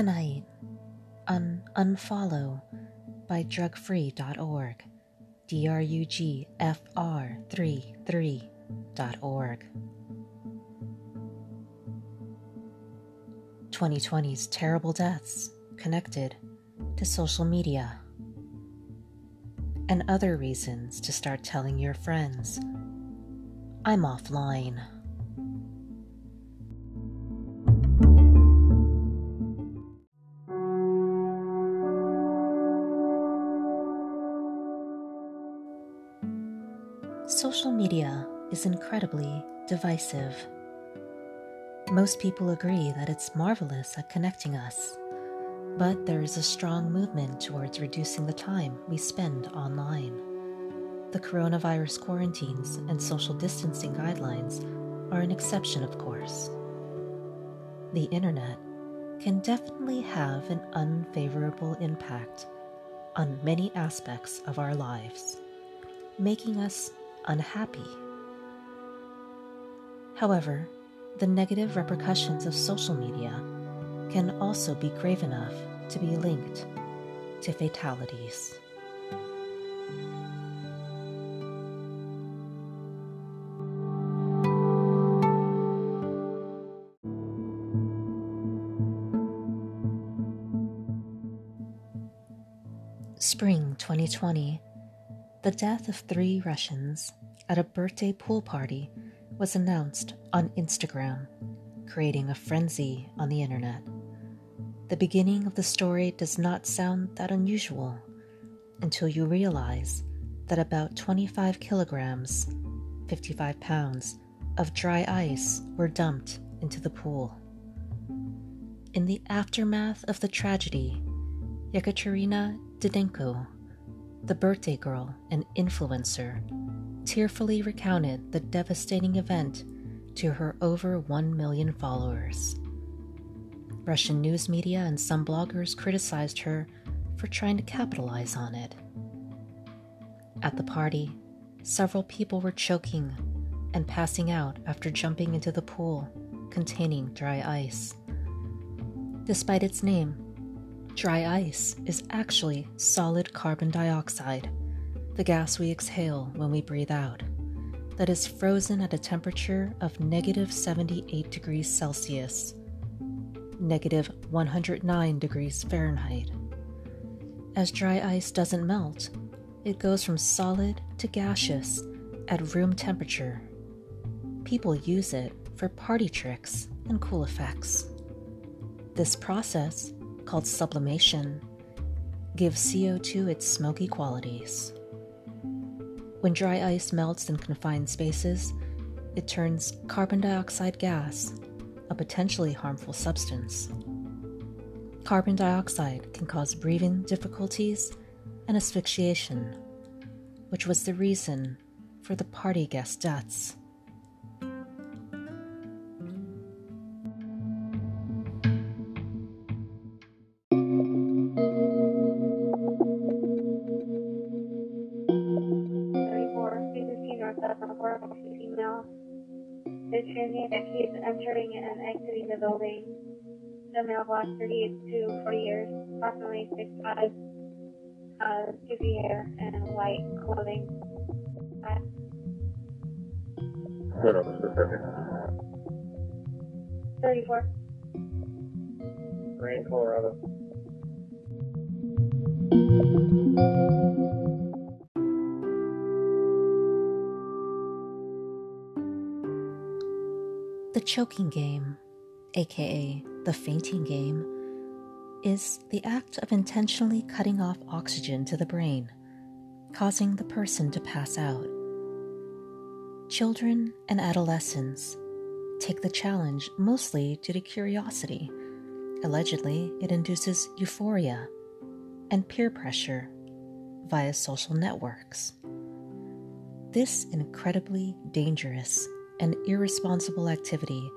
Tonight on Unfollow by drugfree.org. drugfr33.org. 2020's terrible deaths connected to social media. And other reasons to start telling your friends, I'm offline. Is incredibly divisive. Most people agree that it's marvelous at connecting us, but there is a strong movement towards reducing the time we spend online. The coronavirus quarantines and social distancing guidelines are an exception, of course. The internet can definitely have an unfavorable impact on many aspects of our lives, making us unhappy. However, the negative repercussions of social media can also be grave enough to be linked to fatalities. Spring 2020 the death of three Russians at a birthday pool party was announced on Instagram, creating a frenzy on the internet. The beginning of the story does not sound that unusual until you realize that about 25 kilograms, 55 pounds, of dry ice were dumped into the pool. In the aftermath of the tragedy, Yekaterina Didenko the birthday girl and influencer, tearfully recounted the devastating event to her over 1 million followers. Russian news media and some bloggers criticized her for trying to capitalize on it. At the party, several people were choking and passing out after jumping into the pool containing dry ice. Despite its name, Dry ice is actually solid carbon dioxide, the gas we exhale when we breathe out, that is frozen at a temperature of negative 78 degrees Celsius, negative 109 degrees Fahrenheit. As dry ice doesn't melt, it goes from solid to gaseous at room temperature. People use it for party tricks and cool effects. This process called sublimation gives CO2 its smoky qualities. When dry ice melts in confined spaces, it turns carbon dioxide gas, a potentially harmful substance. Carbon dioxide can cause breathing difficulties and asphyxiation, which was the reason for the party guest deaths. Entering and exiting the building. The mailbox 38 to 40 years, approximately 6'5, uh, goofy hair, and white clothing. What else specific? 34. Rain, Colorado. The choking game, aka the fainting game, is the act of intentionally cutting off oxygen to the brain, causing the person to pass out. Children and adolescents take the challenge mostly due to curiosity. Allegedly, it induces euphoria and peer pressure via social networks. This incredibly dangerous and irresponsible activity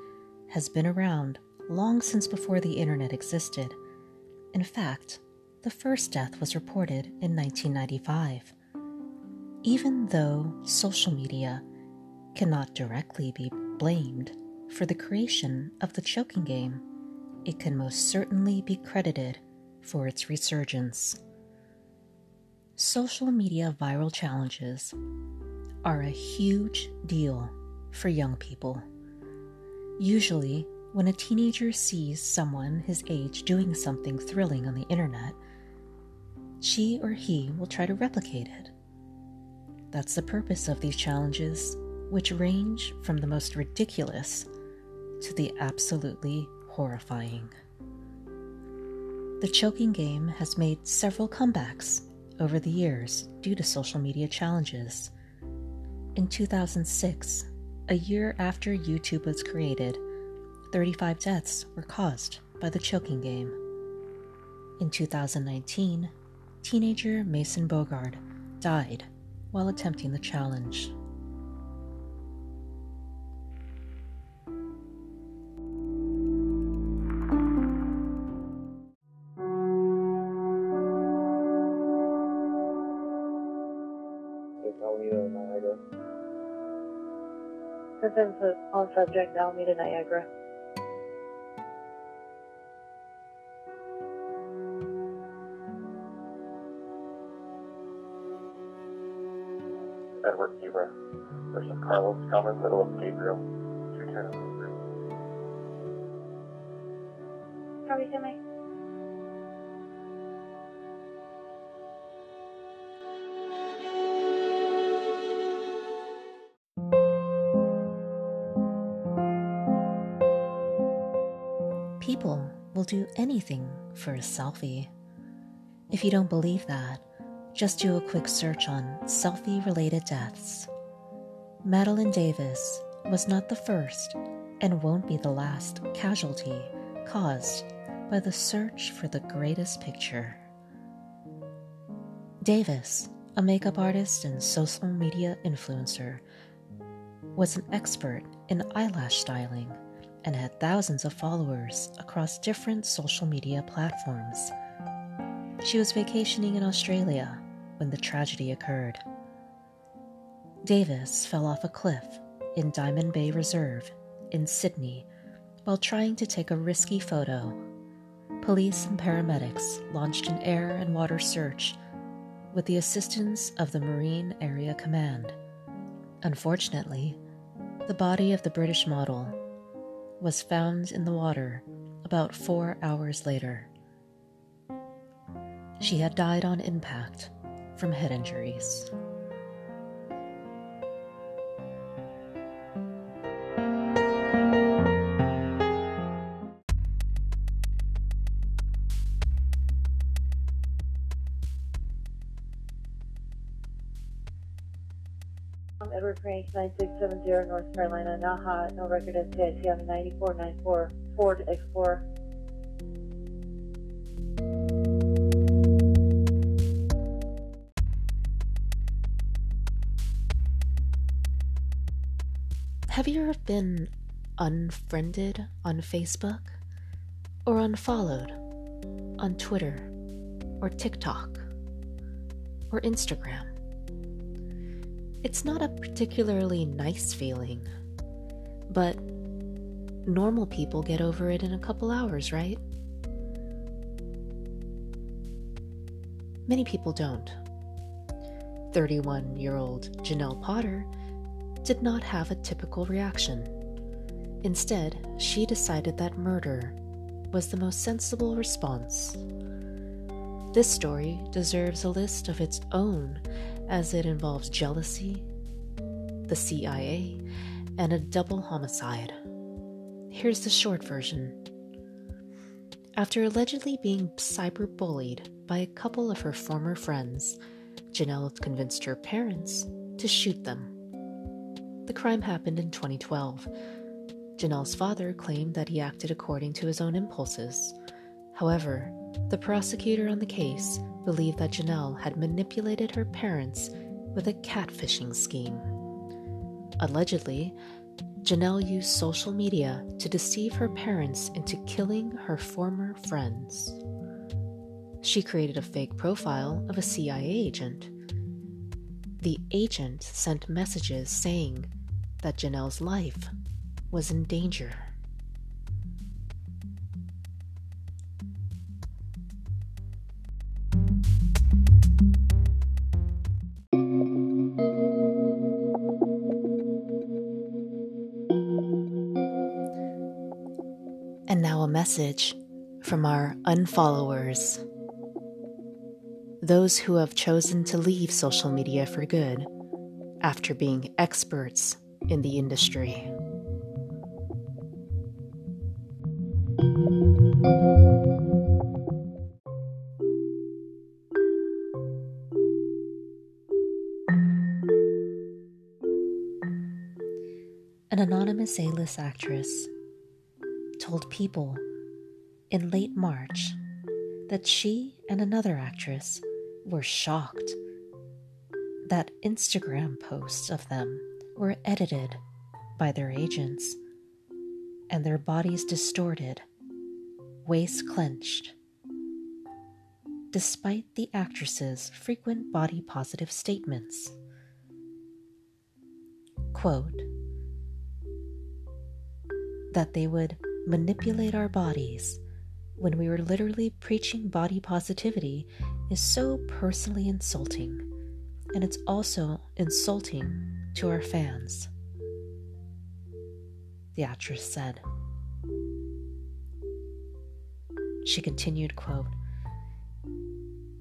has been around long since before the internet existed. In fact, the first death was reported in 1995. Even though social media cannot directly be blamed for the creation of the choking game, it can most certainly be credited for its resurgence. Social media viral challenges are a huge deal for young people. Usually, when a teenager sees someone his age doing something thrilling on the internet, she or he will try to replicate it. That's the purpose of these challenges, which range from the most ridiculous to the absolutely horrifying. The choking game has made several comebacks over the years due to social media challenges. In 2006, a year after YouTube was created, 35 deaths were caused by the choking game. In 2019, teenager Mason Bogard died while attempting the challenge. Subject Alameda Niagara. Edward Zebra versus Carlos Common, middle of Gabriel. 210. Copy, Timmy. People will do anything for a selfie. If you don't believe that, just do a quick search on selfie related deaths. Madeline Davis was not the first and won't be the last casualty caused by the search for the greatest picture. Davis, a makeup artist and social media influencer, was an expert in eyelash styling and had thousands of followers across different social media platforms. She was vacationing in Australia when the tragedy occurred. Davis fell off a cliff in Diamond Bay Reserve in Sydney while trying to take a risky photo. Police and paramedics launched an air and water search with the assistance of the Marine Area Command. Unfortunately, the body of the British model was found in the water about four hours later. She had died on impact from head injuries. Edward 9670 North Carolina, Naha, no record of hit. You have a 9494 Ford Explorer. Have you ever been unfriended on Facebook? Or unfollowed on Twitter? Or TikTok? Or Instagram? It's not a particularly nice feeling, but normal people get over it in a couple hours, right? Many people don't. 31 year old Janelle Potter did not have a typical reaction. Instead, she decided that murder was the most sensible response. This story deserves a list of its own as it involves jealousy, the CIA, and a double homicide. Here's the short version. After allegedly being cyberbullied by a couple of her former friends, Janelle convinced her parents to shoot them. The crime happened in 2012. Janelle's father claimed that he acted according to his own impulses. However, the prosecutor on the case believed that Janelle had manipulated her parents with a catfishing scheme. Allegedly, Janelle used social media to deceive her parents into killing her former friends. She created a fake profile of a CIA agent. The agent sent messages saying that Janelle's life was in danger. Message from our unfollowers. Those who have chosen to leave social media for good after being experts in the industry. An anonymous A list actress told People in late March that she and another actress were shocked that Instagram posts of them were edited by their agents and their bodies distorted, waist clenched, despite the actress's frequent body positive statements. Quote, that they would manipulate our bodies when we were literally preaching body positivity is so personally insulting, and it's also insulting to our fans. The actress said. She continued, quote,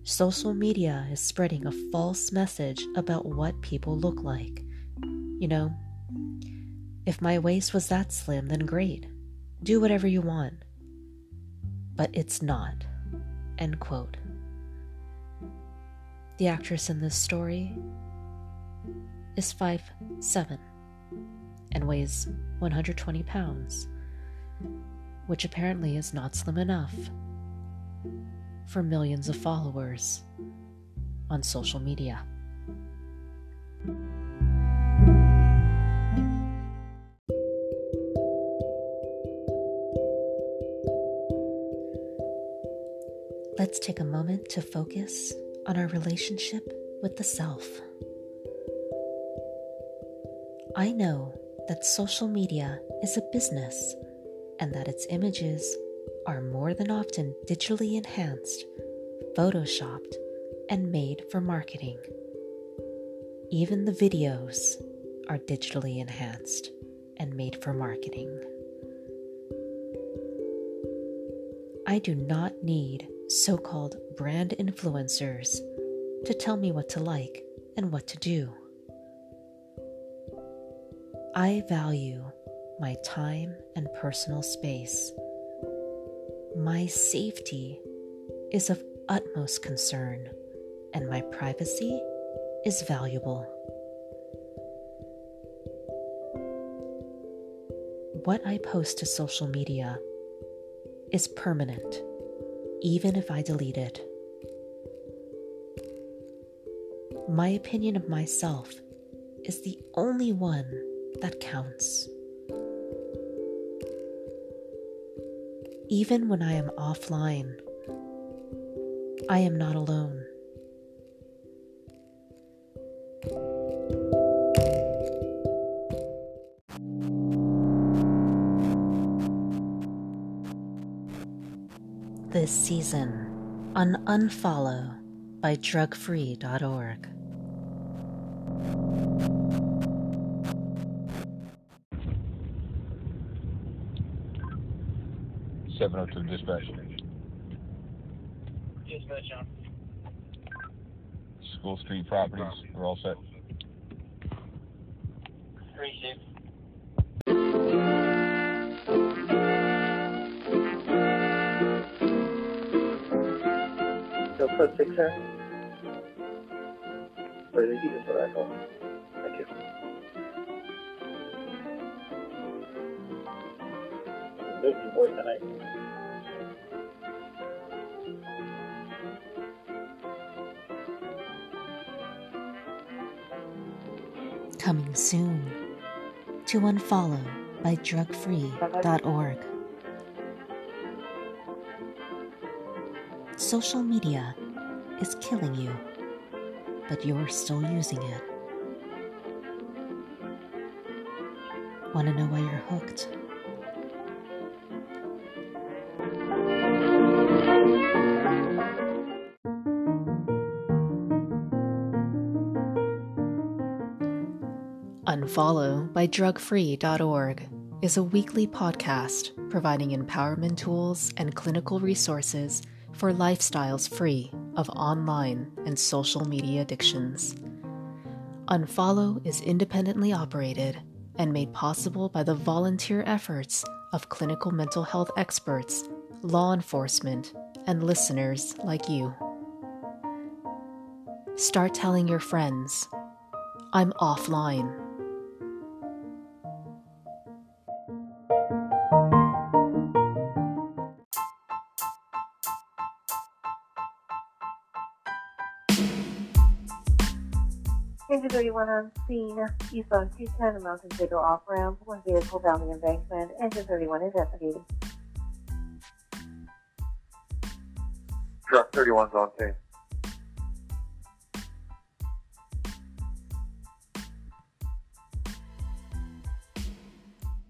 Social media is spreading a false message about what people look like. You know, if my waist was that slim, then great. Do whatever you want. But it's not. End quote. The actress in this story is five seven and weighs 120 pounds, which apparently is not slim enough for millions of followers on social media. Let's take a moment to focus on our relationship with the self. I know that social media is a business and that its images are more than often digitally enhanced, photoshopped, and made for marketing. Even the videos are digitally enhanced and made for marketing. I do not need so called brand influencers to tell me what to like and what to do. I value my time and personal space. My safety is of utmost concern, and my privacy is valuable. What I post to social media is permanent even if I delete it. My opinion of myself is the only one that counts. Even when I am offline, I am not alone. This season on Unfollow by drugfree.org. Seven oh two dispatch. Dispatch on. School Street properties. We're all set. Three six. Six. Or. Thank you. Coming soon to Unfollow by drugfree.org. Social media is killing you, but you're still using it. Want to know why you're hooked? Unfollow by drugfree.org is a weekly podcast providing empowerment tools and clinical resources for lifestyles free of online and social media addictions. Unfollow is independently operated and made possible by the volunteer efforts of clinical mental health experts, law enforcement, and listeners like you. Start telling your friends, I'm offline. Engine 31 on scene, eastbound 210, the Mountain Vado off ramp, one vehicle down the embankment. Engine 31 investigating. Truck 31's on scene.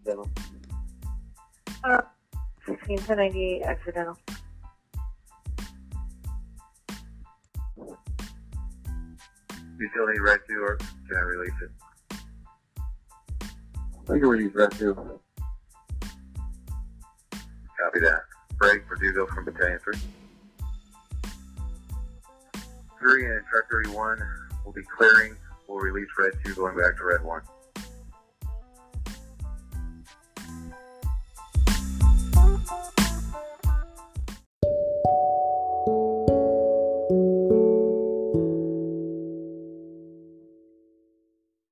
Dental. Uh, 16 to 98 accidental. You still need red two or can I release it? I can release red two. Copy that. Break for Dugo from Battalion 3. 3 and truck 31 will be clearing. We'll release red 2 going back to red 1.